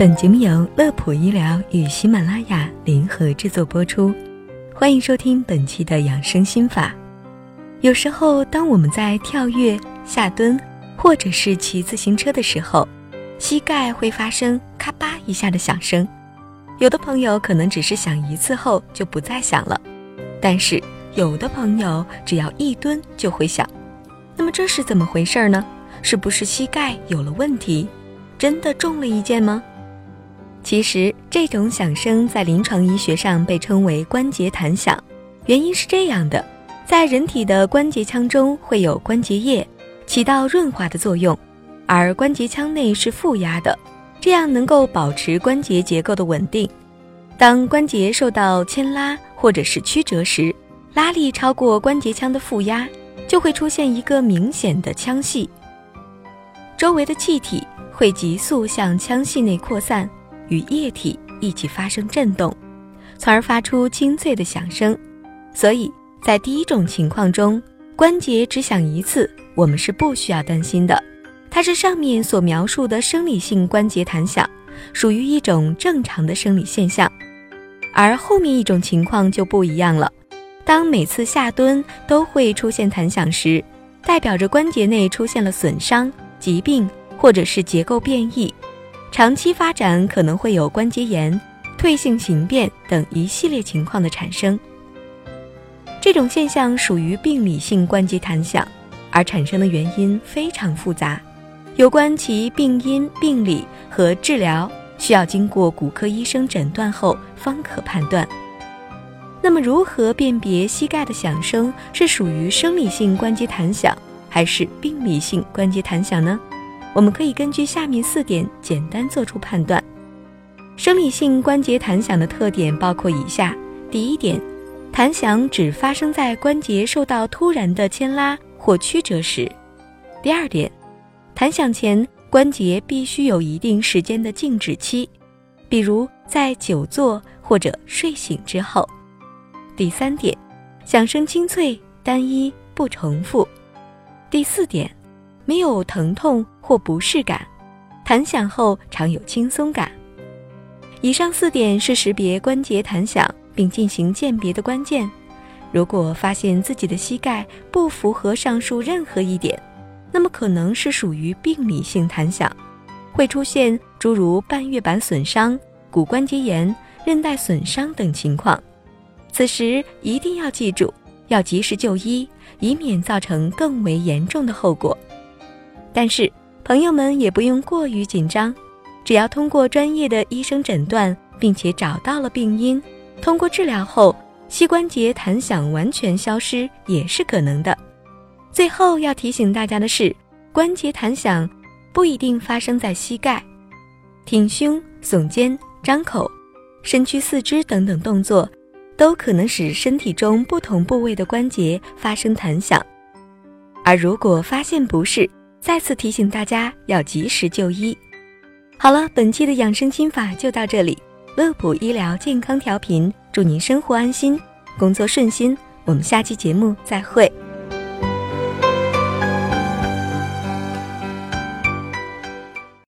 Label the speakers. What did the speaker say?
Speaker 1: 本节目由乐普医疗与喜马拉雅联合制作播出，欢迎收听本期的养生心法。有时候，当我们在跳跃、下蹲，或者是骑自行车的时候，膝盖会发生咔吧一下的响声。有的朋友可能只是响一次后就不再响了，但是有的朋友只要一蹲就会响。那么这是怎么回事呢？是不是膝盖有了问题？真的中了一箭吗？其实，这种响声在临床医学上被称为关节弹响。原因是这样的：在人体的关节腔中会有关节液，起到润滑的作用，而关节腔内是负压的，这样能够保持关节结构的稳定。当关节受到牵拉或者是曲折时，拉力超过关节腔的负压，就会出现一个明显的腔隙，周围的气体会急速向腔隙内扩散。与液体一起发生震动，从而发出清脆的响声。所以在第一种情况中，关节只响一次，我们是不需要担心的。它是上面所描述的生理性关节弹响，属于一种正常的生理现象。而后面一种情况就不一样了，当每次下蹲都会出现弹响时，代表着关节内出现了损伤、疾病或者是结构变异。长期发展可能会有关节炎、退行形变等一系列情况的产生。这种现象属于病理性关节弹响，而产生的原因非常复杂，有关其病因、病理和治疗，需要经过骨科医生诊断后方可判断。那么，如何辨别膝盖的响声是属于生理性关节弹响，还是病理性关节弹响呢？我们可以根据下面四点简单做出判断。生理性关节弹响的特点包括以下：第一点，弹响只发生在关节受到突然的牵拉或曲折时；第二点，弹响前关节必须有一定时间的静止期，比如在久坐或者睡醒之后；第三点，响声清脆、单一、不重复；第四点。没有疼痛或不适感，弹响后常有轻松感。以上四点是识别关节弹响并进行鉴别的关键。如果发现自己的膝盖不符合上述任何一点，那么可能是属于病理性弹响，会出现诸如半月板损伤、骨关节炎、韧带损伤等情况。此时一定要记住，要及时就医，以免造成更为严重的后果。但是，朋友们也不用过于紧张，只要通过专业的医生诊断，并且找到了病因，通过治疗后，膝关节弹响完全消失也是可能的。最后要提醒大家的是，关节弹响不一定发生在膝盖，挺胸、耸肩、张口、伸屈四肢等等动作，都可能使身体中不同部位的关节发生弹响。而如果发现不是，再次提醒大家要及时就医。好了，本期的养生心法就到这里。乐普医疗健康调频，祝您生活安心，工作顺心。我们下期节目再会。